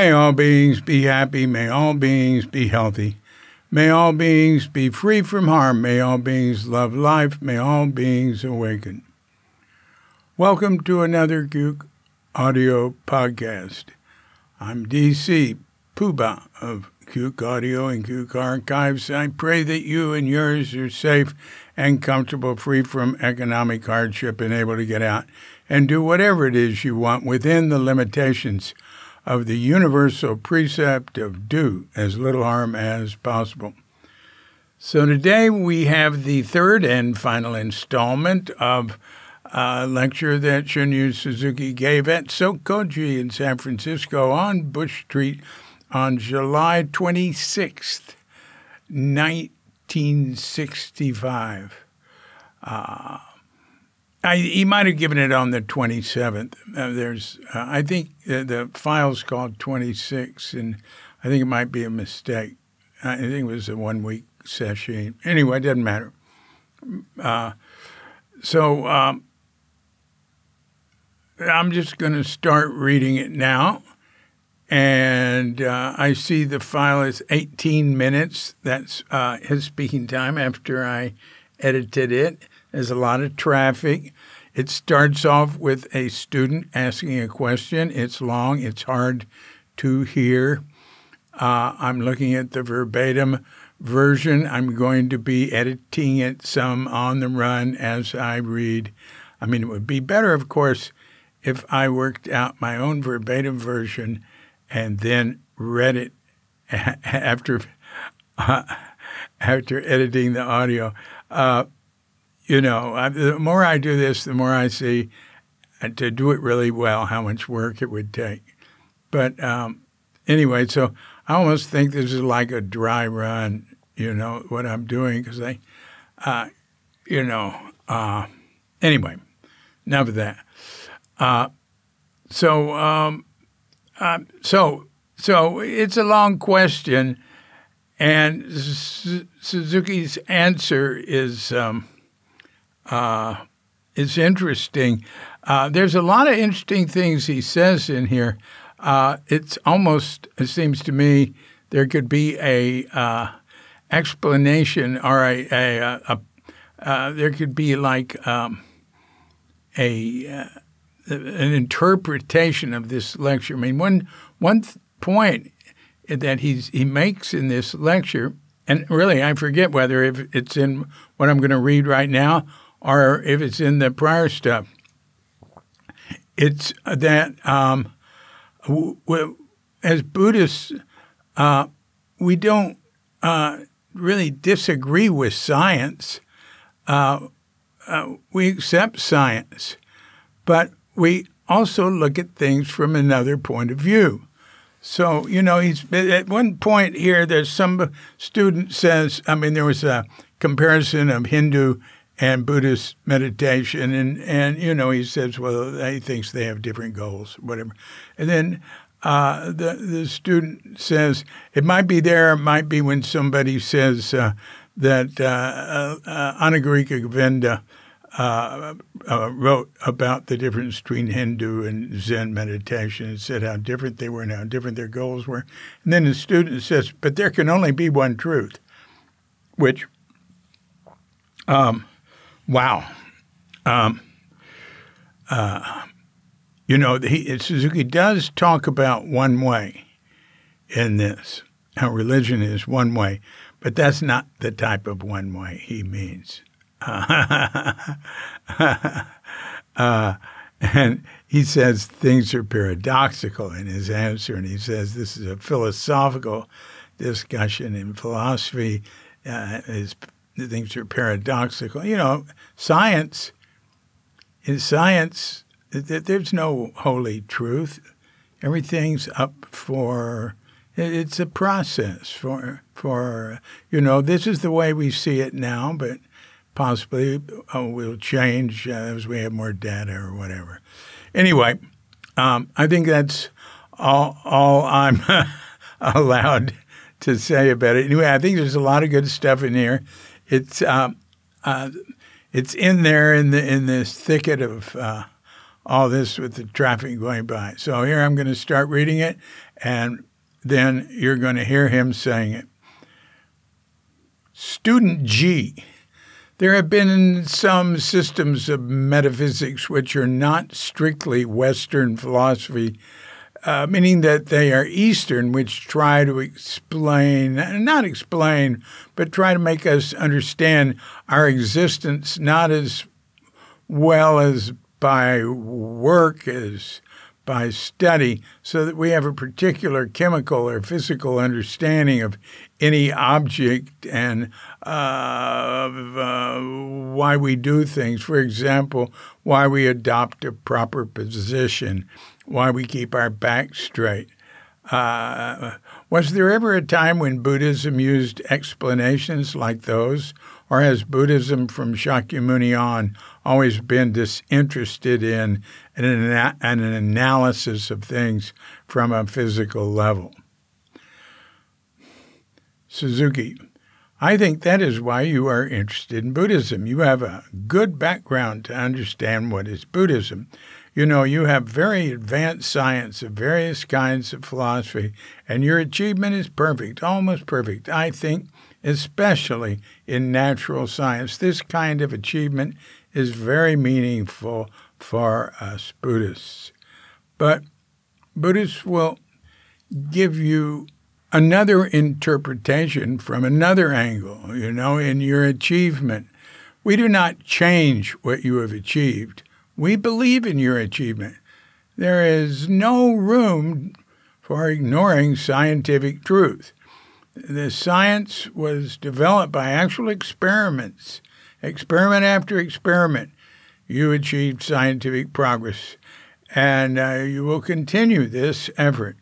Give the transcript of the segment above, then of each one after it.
May all beings be happy. May all beings be healthy. May all beings be free from harm. May all beings love life. May all beings awaken. Welcome to another Cuke Audio podcast. I'm DC Puba of Cuke Audio and Cuke Archives. I pray that you and yours are safe and comfortable, free from economic hardship, and able to get out and do whatever it is you want within the limitations of the universal precept of do as little harm as possible. So today we have the third and final installment of a lecture that Shunryu Suzuki gave at Sokoji in San Francisco on Bush Street on July 26th, 1965. Uh, I, he might have given it on the 27th. Uh, there's, uh, I think the, the file's called 26, and I think it might be a mistake. I think it was a one week session. Anyway, it doesn't matter. Uh, so um, I'm just going to start reading it now. And uh, I see the file is 18 minutes. That's uh, his speaking time after I edited it. There's a lot of traffic. It starts off with a student asking a question. It's long, it's hard to hear. Uh, I'm looking at the verbatim version. I'm going to be editing it some on the run as I read. I mean, it would be better, of course, if I worked out my own verbatim version and then read it after uh, after editing the audio. Uh, you know, I, the more I do this, the more I see uh, to do it really well how much work it would take. But um, anyway, so I almost think this is like a dry run, you know, what I'm doing because I, uh, you know, uh, anyway, enough of that. Uh, so, um, uh, so, so it's a long question, and Suzuki's answer is. Um, uh, is interesting. Uh, there's a lot of interesting things he says in here. Uh, it's almost, it seems to me, there could be a uh, explanation or a, a, a uh, there could be like um, a uh, an interpretation of this lecture. I mean, one one th- point that he's he makes in this lecture, and really I forget whether if it's in what I'm going to read right now or if it's in the prior stuff, it's that um, w- as Buddhists, uh, we don't uh, really disagree with science. Uh, uh we accept science, but we also look at things from another point of view. So, you know, he's at one point here, there's some student says, I mean, there was a comparison of Hindu and Buddhist meditation, and and you know he says, well, he thinks they have different goals, whatever, and then. Uh, the the student says it might be there, it might be when somebody says uh, that uh, uh, Anagarika Govinda uh, uh, wrote about the difference between Hindu and Zen meditation and said how different they were and how different their goals were. And then the student says, but there can only be one truth, which um, Wow. Um, uh, you know, he, Suzuki does talk about one way in this, how religion is one way, but that's not the type of one way he means. uh, and he says things are paradoxical in his answer, and he says this is a philosophical discussion in philosophy. Uh, is things are paradoxical. You know, science, in science, there's no holy truth. Everything's up for, it's a process for, for you know, this is the way we see it now, but possibly oh, will change uh, as we have more data or whatever. Anyway, um, I think that's all, all I'm allowed to say about it. Anyway, I think there's a lot of good stuff in here it's uh, uh, it's in there in the in this thicket of uh, all this with the traffic going by. So here I'm going to start reading it, and then you're going to hear him saying it. Student G. There have been some systems of metaphysics which are not strictly Western philosophy, uh, meaning that they are Eastern, which try to explain, not explain, but try to make us understand our existence not as well as by work as by study so that we have a particular chemical or physical understanding of any object and uh, uh, why we do things. For example, why we adopt a proper position, why we keep our back straight. Uh, was there ever a time when Buddhism used explanations like those? Or has Buddhism from Shakyamuni on always been disinterested in an, an analysis of things from a physical level? Suzuki, I think that is why you are interested in Buddhism. You have a good background to understand what is Buddhism. You know, you have very advanced science of various kinds of philosophy, and your achievement is perfect, almost perfect. I think especially in natural science. This kind of achievement is very meaningful for us Buddhists. But Buddhists will give you another interpretation from another angle, you know, in your achievement. We do not change what you have achieved. We believe in your achievement. There is no room for ignoring scientific truth the science was developed by actual experiments, experiment after experiment. You achieved scientific progress, and uh, you will continue this effort.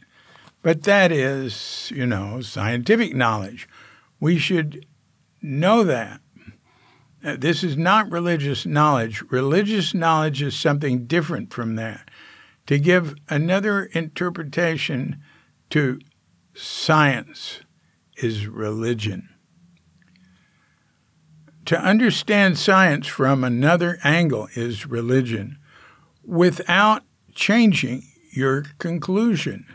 But that is, you know, scientific knowledge. We should know that. Uh, this is not religious knowledge. Religious knowledge is something different from that. To give another interpretation to science is religion. To understand science from another angle is religion without changing your conclusion.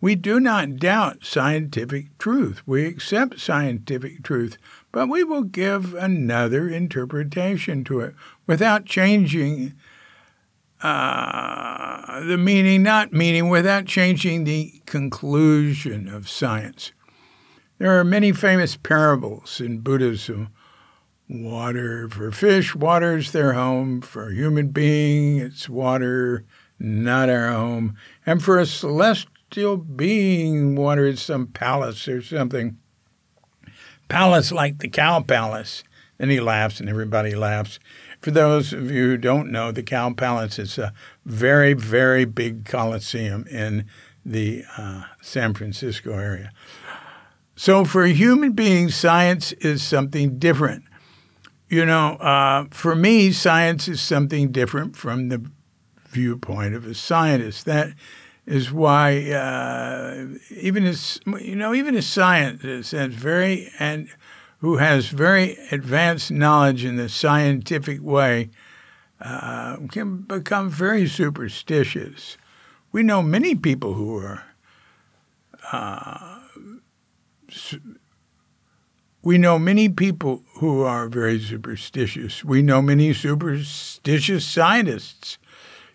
We do not doubt scientific truth. We accept scientific truth, but we will give another interpretation to it without changing uh, the meaning, not meaning, without changing the conclusion of science. There are many famous parables in Buddhism. Water for fish, water's their home. For human being, it's water, not our home. And for a celestial being, water is some palace or something. Palace like the cow palace. Then he laughs and everybody laughs. For those of you who don't know, the Cow Palace is a very, very big coliseum in the uh, San Francisco area. So for human beings, science is something different. You know, uh, for me, science is something different from the viewpoint of a scientist. That is why uh, even as you know, even a scientist has very and who has very advanced knowledge in the scientific way uh, can become very superstitious. We know many people who are uh, we know many people who are very superstitious. We know many superstitious scientists.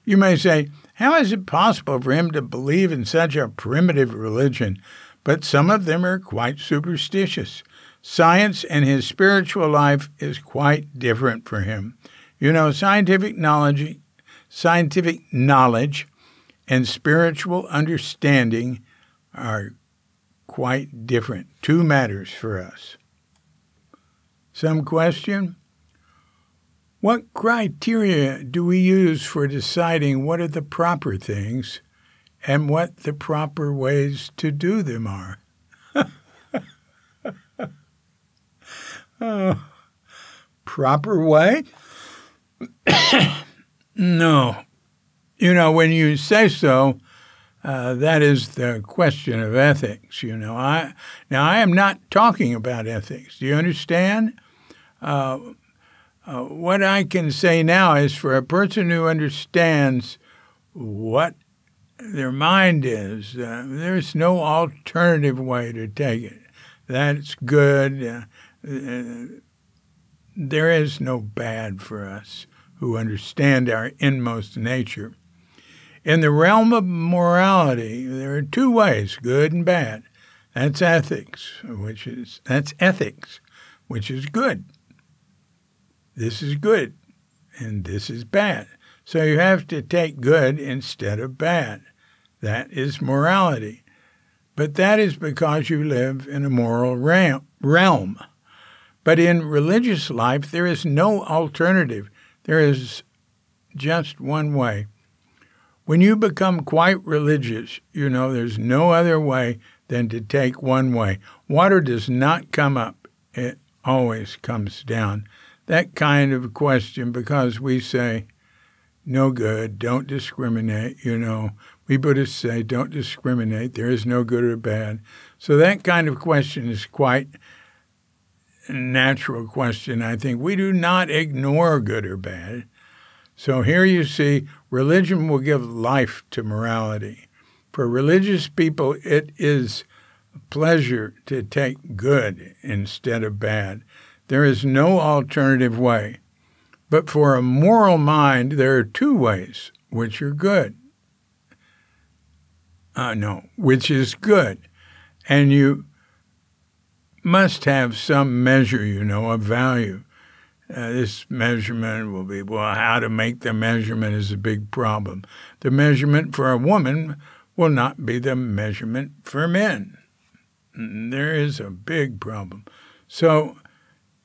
You may say, how is it possible for him to believe in such a primitive religion? But some of them are quite superstitious. Science and his spiritual life is quite different for him. You know, scientific knowledge, scientific knowledge and spiritual understanding are quite different. Two matters for us. Some question? What criteria do we use for deciding what are the proper things and what the proper ways to do them are? oh, proper way? no. You know, when you say so, uh, that is the question of ethics. You know, I now I am not talking about ethics. Do you understand? Uh, Uh, what I can say now is for a person who understands what their mind is, uh, there's no alternative way to take it. That's good. Uh, uh there is no bad for us who understand our inmost nature. In the realm of morality, there are two ways, good and bad. That's ethics, which is that's ethics, which is good. This is good and this is bad. So you have to take good instead of bad. That is morality. But that is because you live in a moral realm. But in religious life, there is no alternative. There is just one way. When you become quite religious, you know there's no other way than to take one way. Water does not come up, it always comes down. That kind of question, because we say, no good, don't discriminate, you know. We Buddhists say, don't discriminate, there is no good or bad. So that kind of question is quite a natural question, I think. We do not ignore good or bad. So here you see, religion will give life to morality. For religious people, it is pleasure to take good instead of bad. There is no alternative way. But for a moral mind, there are two ways which are good. Uh, no, which is good. And you must have some measure, you know, of value. Uh, this measurement will be, well, how to make the measurement is a big problem. The measurement for a woman will not be the measurement for men. There is a big problem. So,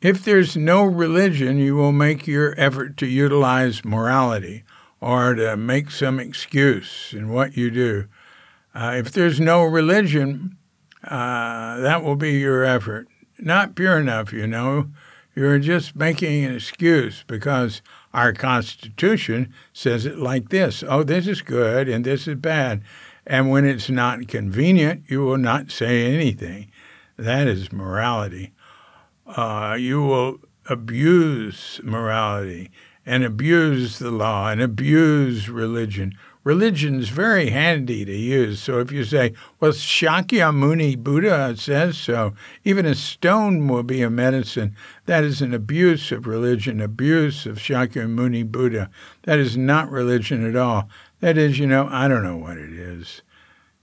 if there's no religion, you will make your effort to utilize morality or to make some excuse in what you do. Uh, if there's no religion, uh, that will be your effort. Not pure enough, you know. You're just making an excuse because our Constitution says it like this oh, this is good and this is bad. And when it's not convenient, you will not say anything. That is morality. Uh, you will abuse morality and abuse the law and abuse religion religion's very handy to use. So if you say, well, Shakyamuni Buddha says so, even a stone will be a medicine, that is an abuse of religion, abuse of Shakyamuni Buddha. That is not religion at all. That is, you know, I don't know what it is.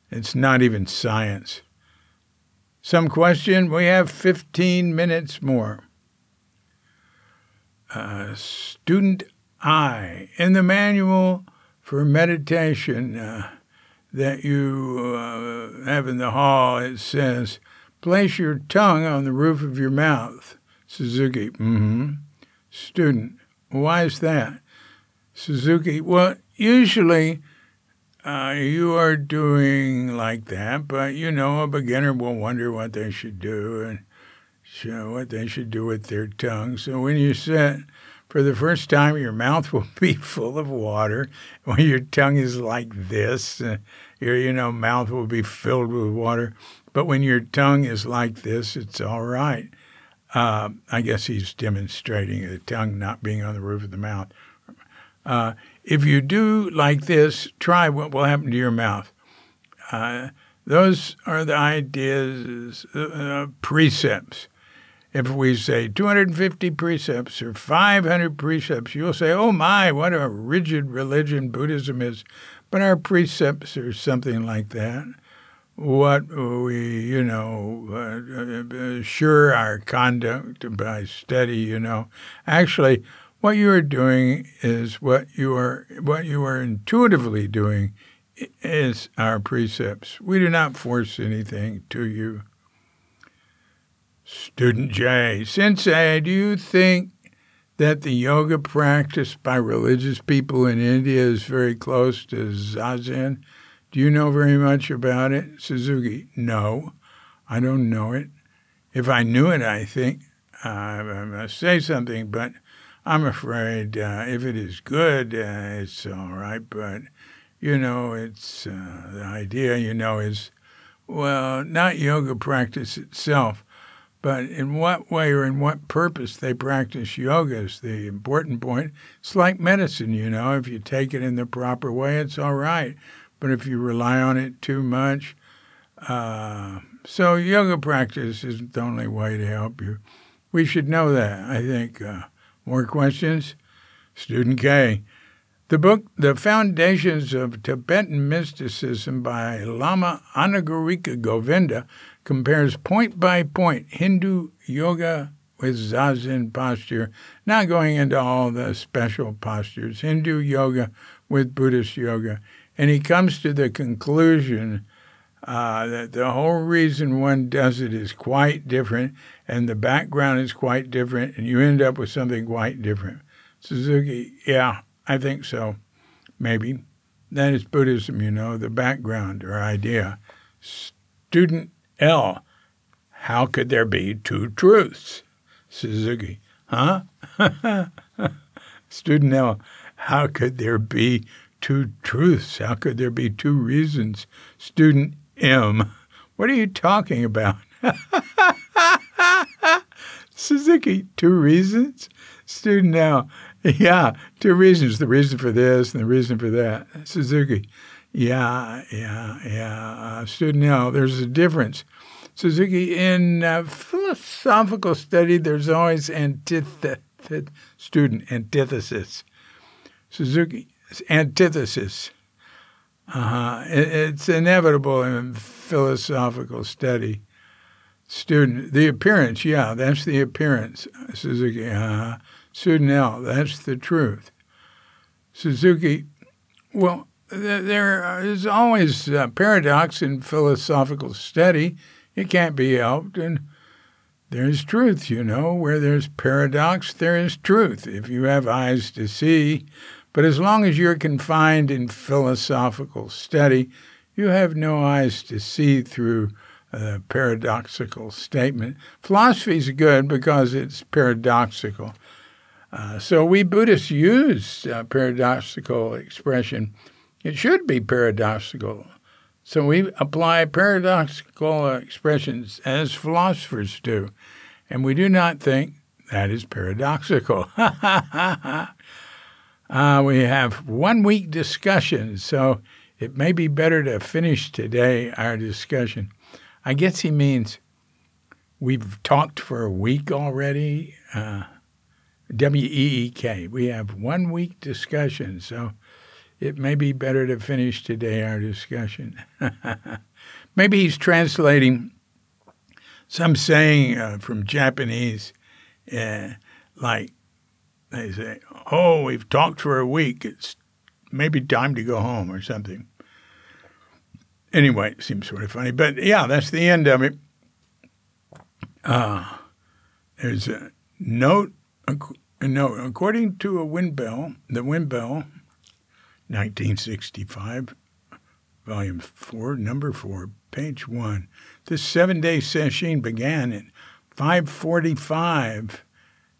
It's not even science. Some question? We have 15 minutes more. Uh, student I. In the manual, for meditation uh, that you uh, have in the hall, it says, place your tongue on the roof of your mouth. Suzuki, mm-hmm. Student, why is that? Suzuki, well, usually uh, you are doing like that, but you know, a beginner will wonder what they should do and show what they should do with their tongue. So when you sit for the first time, your mouth will be full of water. When your tongue is like this, uh, your you know mouth will be filled with water. But when your tongue is like this, it's all right. Uh, I guess he's demonstrating the tongue not being on the roof of the mouth. Uh, if you do like this, try what will happen to your mouth. Uh, those are the ideas, uh, precepts if we say 250 precepts or 500 precepts, you'll say, oh my, what a rigid religion Buddhism is. But our precepts are something like that. What we, you know, uh, assure our conduct by study, you know. Actually, what you are doing is what you are, what you are intuitively doing is our precepts. We do not force anything to you. Student J. Sensei, do you think that the yoga practiced by religious people in India is very close to Zazen? Do you know very much about it? Suzuki, no, I don't know it. If I knew it, I think uh, I must say something, but I'm afraid uh, if it is good, uh, it's all right. But, you know, it's uh, the idea, you know, is, well, not yoga practice itself, But in what way or in what purpose they practice yoga is the important point. It's like medicine, you know. If you take it in the proper way, it's all right. But if you rely on it too much, uh, so yoga practice isn't the only way to help you. We should know that. I think. More questions? Student K. The book, The Foundations of Tibetan Mysticism by Lama Anagarika Govinda, compares point by point Hindu yoga with Zazen posture, not going into all the special postures, Hindu yoga with Buddhist yoga. And he comes to the conclusion uh, that the whole reason one does it is quite different, and the background is quite different, and you end up with something quite different. Suzuki, yeah, I think so. Maybe. That is Buddhism, you know, the background or idea. Student L, how could there be two truths? Suzuki, huh? Student L, how could there be two truths? How could there be two reasons? Student M, what are you talking about? Suzuki, two reasons? Student now. yeah, two reasons. The reason for this and the reason for that. Suzuki, yeah, yeah, yeah. Uh, student now. there's a difference. Suzuki, in uh, philosophical study, there's always antithesis. Student, antithesis. Suzuki, antithesis. Uh-huh. It, it's inevitable in philosophical study. Student, the appearance, yeah, that's the appearance. Suzuki, uh-huh. Student L, that's the truth. Suzuki, well, there is always paradox in philosophical study. It can't be helped. And there's truth, you know. Where there's paradox, there is truth. If you have eyes to see, but as long as you're confined in philosophical study, you have no eyes to see through a paradoxical statement. Philosophy is good because it's paradoxical. Uh, so we Buddhists use uh, paradoxical expression. It should be paradoxical. So we apply paradoxical expressions as philosophers do, and we do not think that is paradoxical. Uh, we have one week discussion, so it may be better to finish today our discussion. I guess he means we've talked for a week already. Uh, W E E K. We have one week discussion, so it may be better to finish today our discussion. Maybe he's translating some saying uh, from Japanese, uh, like they say, "Oh, we've talked for a week. It's maybe time to go home or something." Anyway, it seems sort of funny, but yeah, that's the end of it. Uh, there's a note. A note. According to a wind bell, the wind bell, 1965, volume four, number four, page one. This seven-day session began at 5:45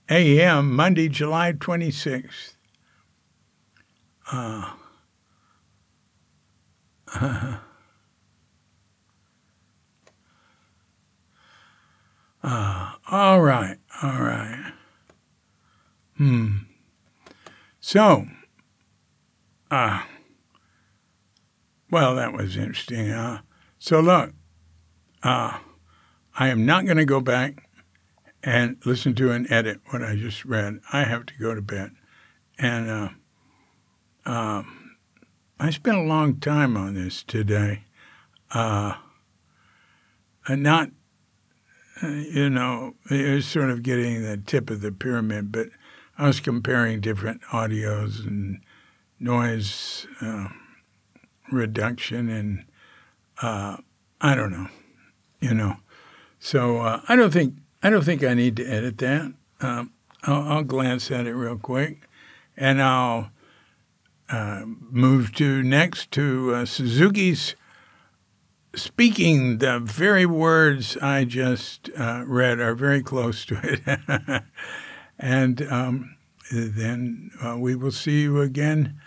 a.m., Monday, July 26th. Uh, uh, uh, all right, all right. Hmm. So, uh, well, that was interesting. Uh, so, look, uh, I am not going to go back and listen to and edit what I just read. I have to go to bed. And uh, um, I spent a long time on this today. Uh, and not, uh, you know, it was sort of getting the tip of the pyramid, but I was comparing different audios and noise uh, reduction and uh, I don't know, you know. So uh, I don't think I don't think I need to edit that. Um, I'll, I'll, glance at it real quick, and I'll uh, move to next to uh, Suzuki's speaking. The very words I just uh, read are very close to it, and um, then uh, we will see you again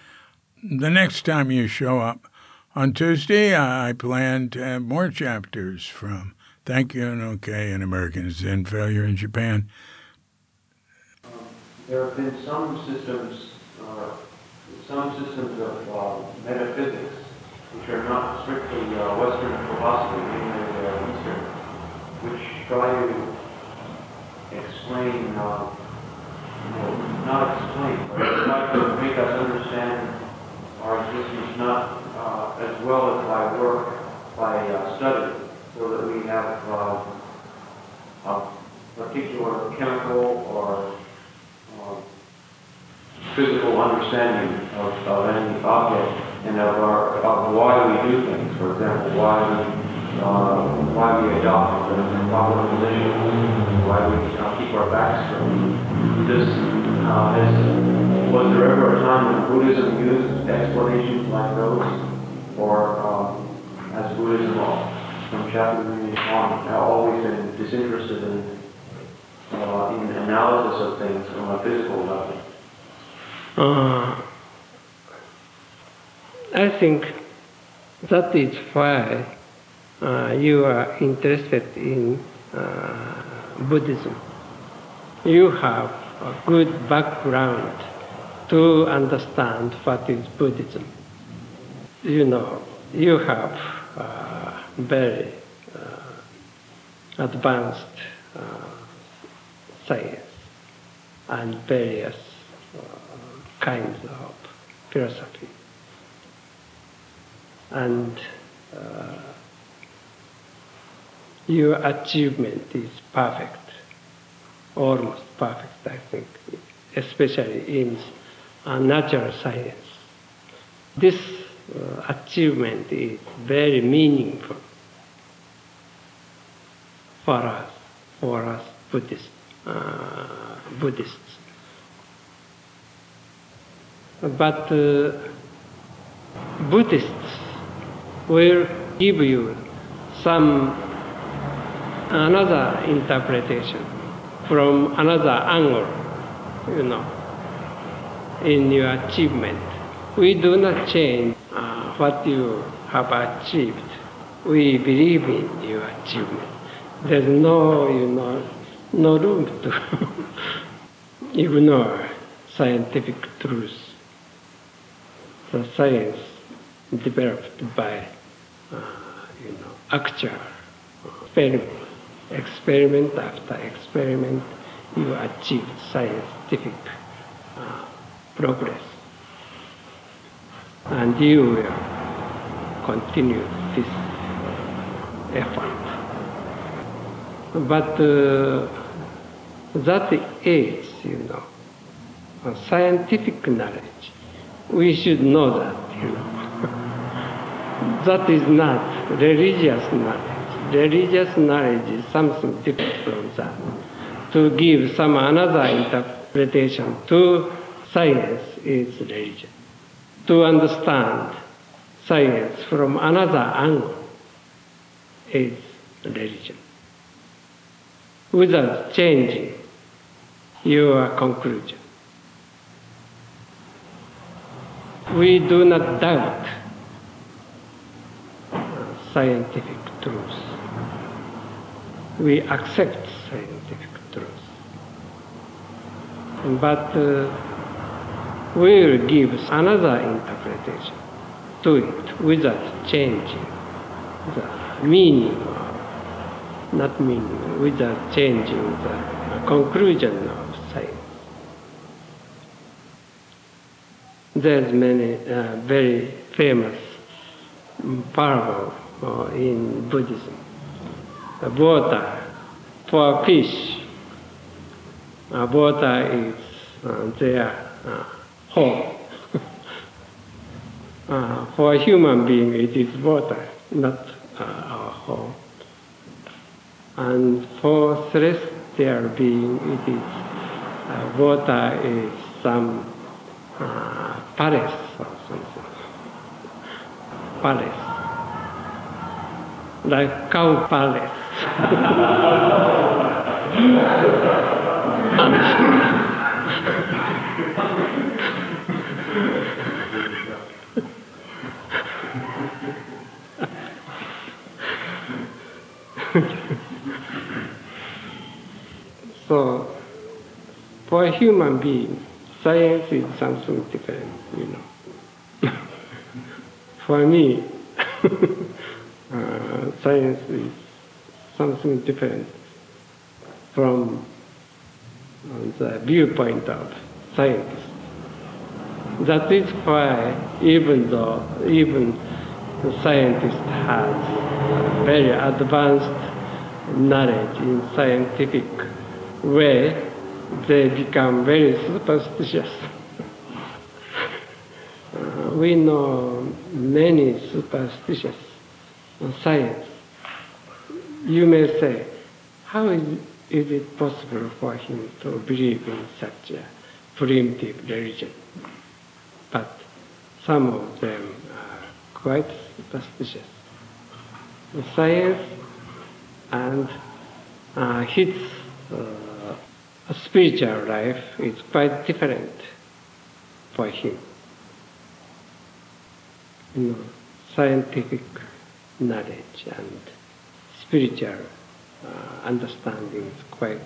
the next time you show up. On Tuesday, I plan to have more chapters from Thank you, and okay, and American Zen failure in Japan. There have been some systems, uh, some systems of uh, metaphysics which are not strictly uh, Western philosophy, mainly uh, Eastern, which try to explain, uh, not explain, but try to make us understand our existence not uh, as well as by work, by study, so that we have uh, a particular chemical or uh, physical understanding of, of any object and of our of why we do things. For example, why we uh, why we adopt a proper position, why we uh, keep our backs straight. This uh, was there ever a time when Buddhism used explanations like those, or uh, has Buddhism from chapter Shakyamuni on always been disinterested in uh, analysis of things on a physical level? Uh, I think that is why uh, you are interested in uh, Buddhism. You have a good background to understand what is Buddhism. You know, you have uh, very uh, advanced uh, science and various uh, kinds of philosophy and your achievement is perfect, almost perfect, I think, especially in uh, natural science. This uh, achievement is very meaningful for us, for us Buddhists. Uh, Buddhists. But uh, Buddhists will give you some another interpretation from another angle, you know, in your achievement. We do not change uh, what you have achieved. We believe in your achievement. There's no, you know, no room to ignore scientific truth. The science developed by uh, you know, actual experiment. Experiment after experiment, you achieve scientific uh, progress. And you will continue this effort. But uh, that is, you know, scientific knowledge. We should know that, you know that is not religious knowledge. Religious knowledge is something different from that. To give some another interpretation to science is religion. To understand science from another angle is religion. Without changing your conclusion. We do not doubt scientific truth. We accept scientific truth. But uh, we will give another interpretation to it without changing the meaning, not meaning, without changing the conclusion of science. There's many uh, very famous parable uh, in Buddhism. The water for a fish, uh, water is uh, their uh, home. Uh, for a human being, it is water, not uh, our home. And for celestial being, it is uh, water is some uh, palace or something. Palace like cow palace. so, for a human being, science is something different, you know. for me, uh, science is something different from the viewpoint of scientists. That is why even though even the scientist has very advanced knowledge in scientific way, they become very superstitious. Uh, we know many superstitious science. You may say, how is, is it possible for him to believe in such a primitive religion? But some of them are quite superstitious. The science and uh, his uh, spiritual life is quite different for him. You know, scientific knowledge and spiritual uh, understanding is quite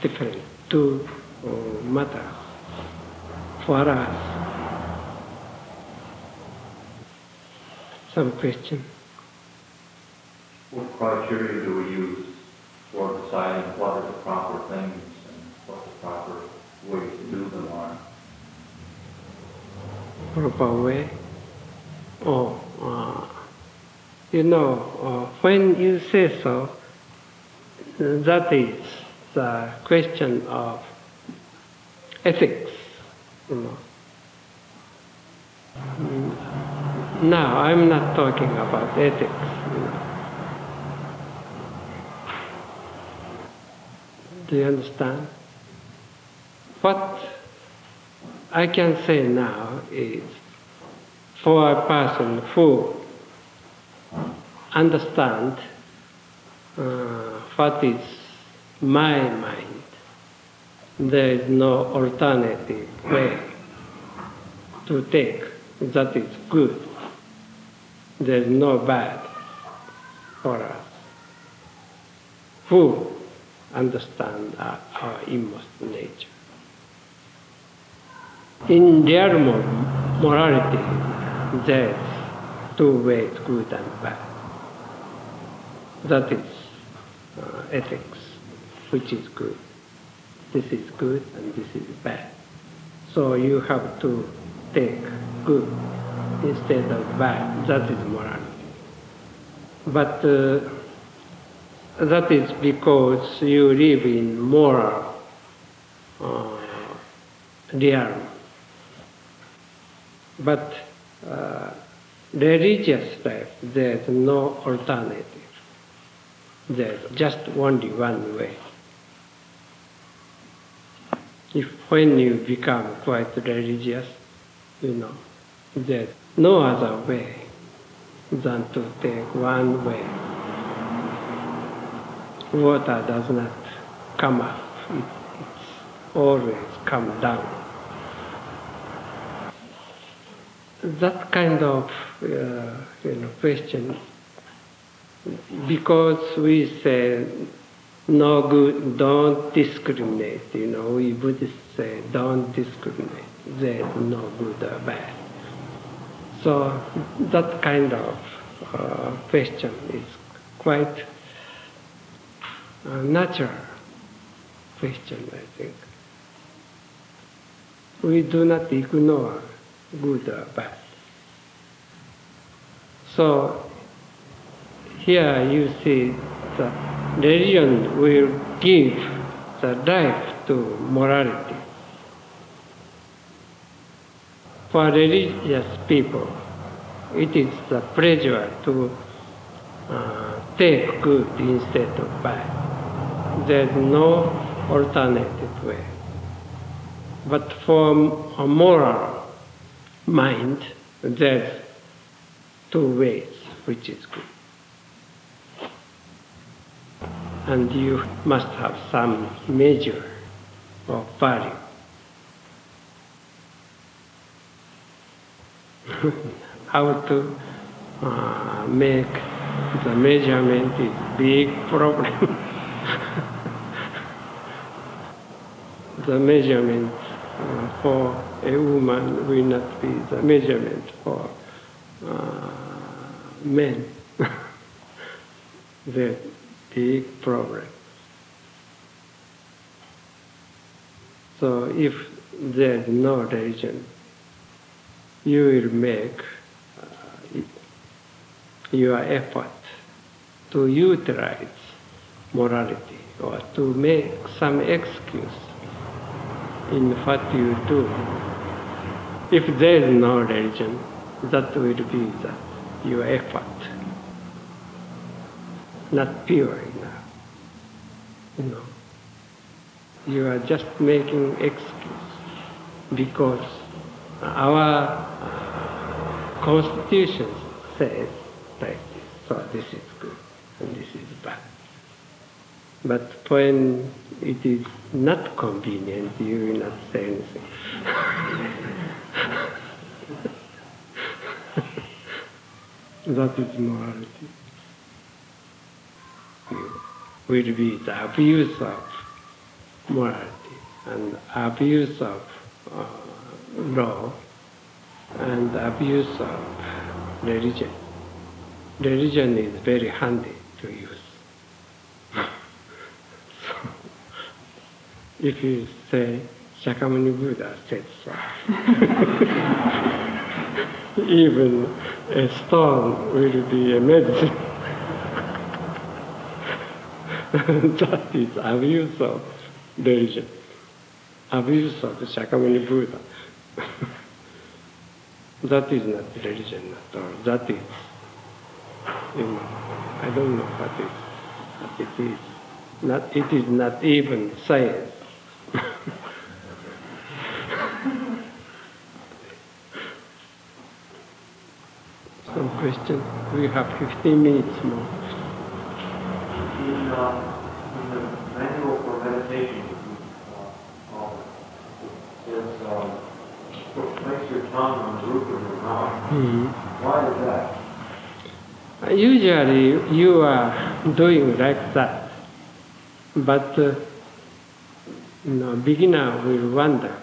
different. Two uh, matters for us. Some question. What criteria do we use for deciding what are the proper things proper ways to do them are? Proper way? Oh, uh, you know, uh, when you say so, that is the question of ethics, you know. Now, I'm not talking about ethics. You know. Do you understand? What I can say now is for a person who understand uh, what is my mind, there is no alternative way to take that is good. There is no bad for us. Who understand our, our inmost nature? In their morality, there's two ways, good and bad. That is uh, ethics, which is good. This is good and this is bad. So you have to take good instead of bad. That is morality. But uh, that is because you live in moral uh, realm. But uh, religious life, there's no alternative. There's just only one way. If when you become quite religious, you know, there's no other way than to take one way. Water does not come up, it, it's always come down. That kind of uh, you know, question, because we say no good, don't discriminate, you know, we Buddhists say don't discriminate, there's no good or bad. So that kind of uh, question is quite a natural question, I think. We do not ignore good or bad. So here you see the religion will give the life to morality. For religious people, it is the pleasure to uh, take good instead of bad. There's no alternative way. But for a moral mind, there's two ways, which is good. And you must have some measure of value. How to uh, make the measurement is big problem. the measurement uh, for a woman will not be the measurement for uh, men. the big problem. So if there is no religion, you will make uh, your effort to utilize morality or to make some excuse in what you do. If there is no religion, that will be the, your effort, not pure enough. You know, you are just making excuse because our uh, constitution says like this, so this is good and this is bad. But when it is not convenient, you will not say anything. that is morality. You will be the abuse of morality and abuse of uh, law and abuse of religion. Religion is very handy to use. so, if you say Shakyamuni Buddha said so, even a stone will be a medicine. that is abuse of religion, abuse of the Shakyamuni Buddha. that is not religion at all. That is, you I don't know what is, what it is. Not, it is not even science. Some question? We have 15 minutes more. In, uh, in the manual for meditation, uh, uh, it um, place your tongue on the roof of your mouth. Why is that? Usually you are doing like that, but uh, you know, beginner will wonder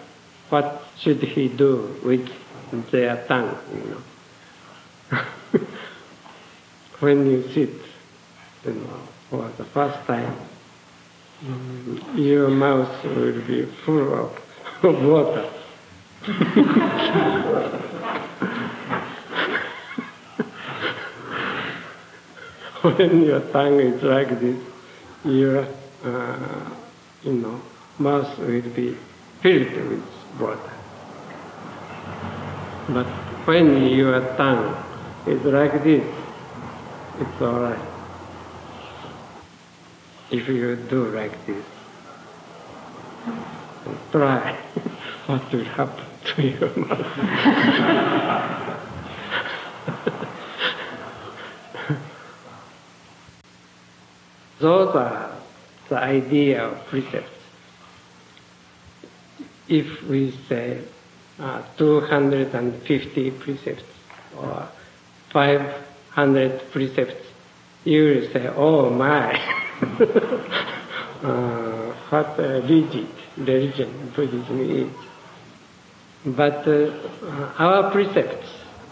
what should he do with their tongue, you know. when you sit, you know, for the first time, your mouth will be full of, of water. when your tongue is like this, your, uh, you know, mouth will be filled with water. But when your tongue is like this, it's all right. If you do like this, try what will happen to you. Those are the idea of precepts. If we say uh, 250 precepts or 500 precepts, you will say, oh my, uh, what a rigid religion Buddhism is. But uh, our precepts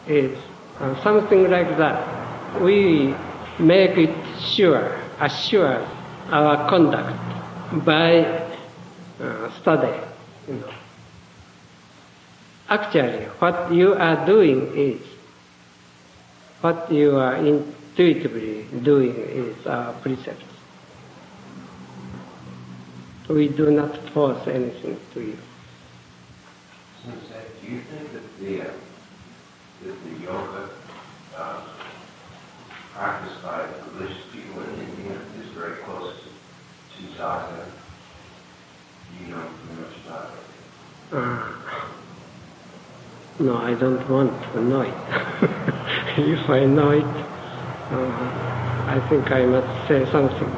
is uh, something like that. We make it sure, assure our conduct by uh, study. You know. Actually, what you are doing is, what you are intuitively doing is our precepts. We do not force anything to you. Sensei, do you think that the, uh, that the yoga uh, practiced by religious people in India is very close to sadhana? Do you know pretty much about it? Uh, no, I don't want know it. if I know it, uh, I think I must say something.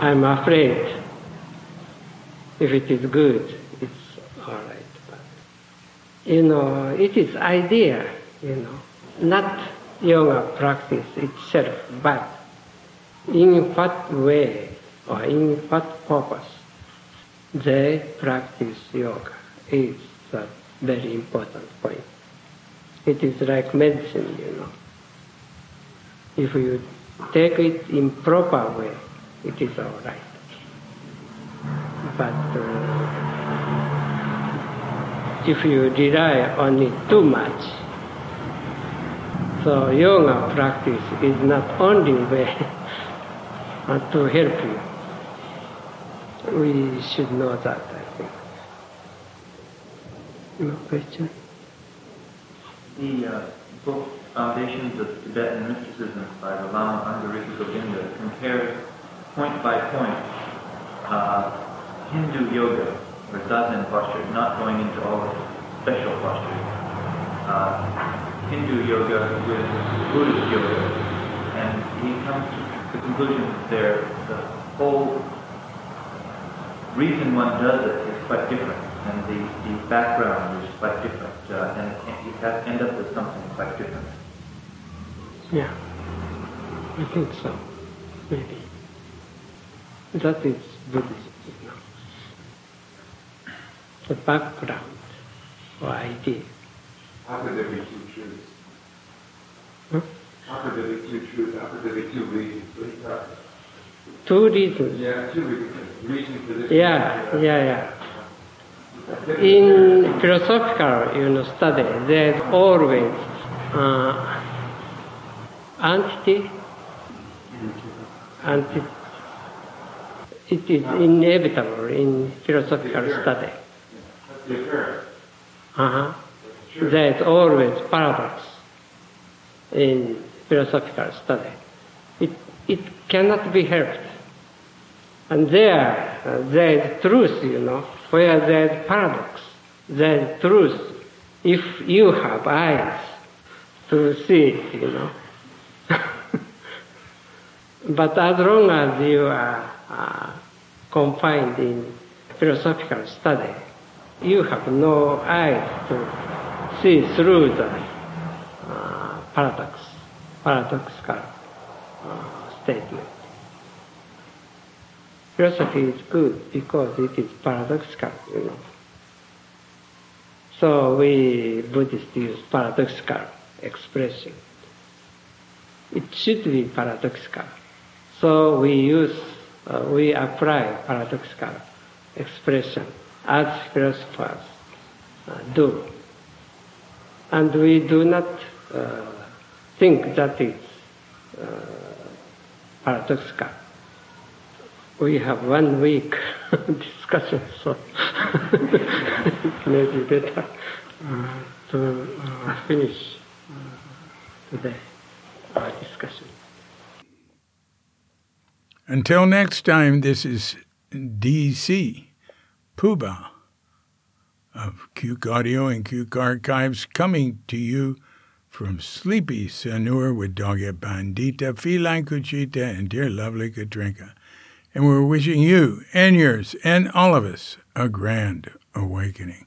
I'm afraid if it is good, it's all right. But, you know, it is idea, you know, not yoga practice itself, but in what way or in what purpose they practice yoga is a very important point. It is like medicine, you know. If you take it in proper way, it is all right. But uh, if you rely on it too much, so yoga practice is not only way to help you. We should know that. Question? The uh, book Foundations of Tibetan Mysticism by the Lama Anagarika Govinda compares point by point uh, Hindu yoga or zazen posture, not going into all the special postures. Uh, Hindu yoga with Buddhist yoga, and he comes to the conclusion that there, the whole reason one does it is quite different, and the, the background is quite different, uh, and you have end up with something quite different. Yeah, I think so, maybe. That is Buddhism, you know. The background or idea. How could there be two truths? Huh? How could there be two truths? How could there be two reasons? Please tell. Two reasons. Yeah, two reasons. Reason for this. Yeah, yeah, yeah. In philosophical you know, study, there's always uh, entity. It is inevitable in philosophical study. Uh-huh. There is always paradox in philosophical study. It, it cannot be helped. And there, uh, there is truth, you know, where there is paradox. There is truth if you have eyes to see you know. but as long as you are uh, confined in philosophical study, you have no eyes to see through the uh, paradox, paradoxical uh, statement. Philosophy is good because it is paradoxical. So we Buddhists use paradoxical expression. It should be paradoxical. So we use, uh, we apply paradoxical expression as philosophers uh, do. And we do not uh, think that is uh, paradoxical. We have one week discussion, so it may be better uh, to uh, finish uh, today our discussion. Until next time, this is DC Puba of Cuke Audio and Cuke Archives coming to you from sleepy Sanur with Doggy Bandita, Feline Cuchita, and dear lovely Katrinka. And we're wishing you and yours and all of us a grand awakening.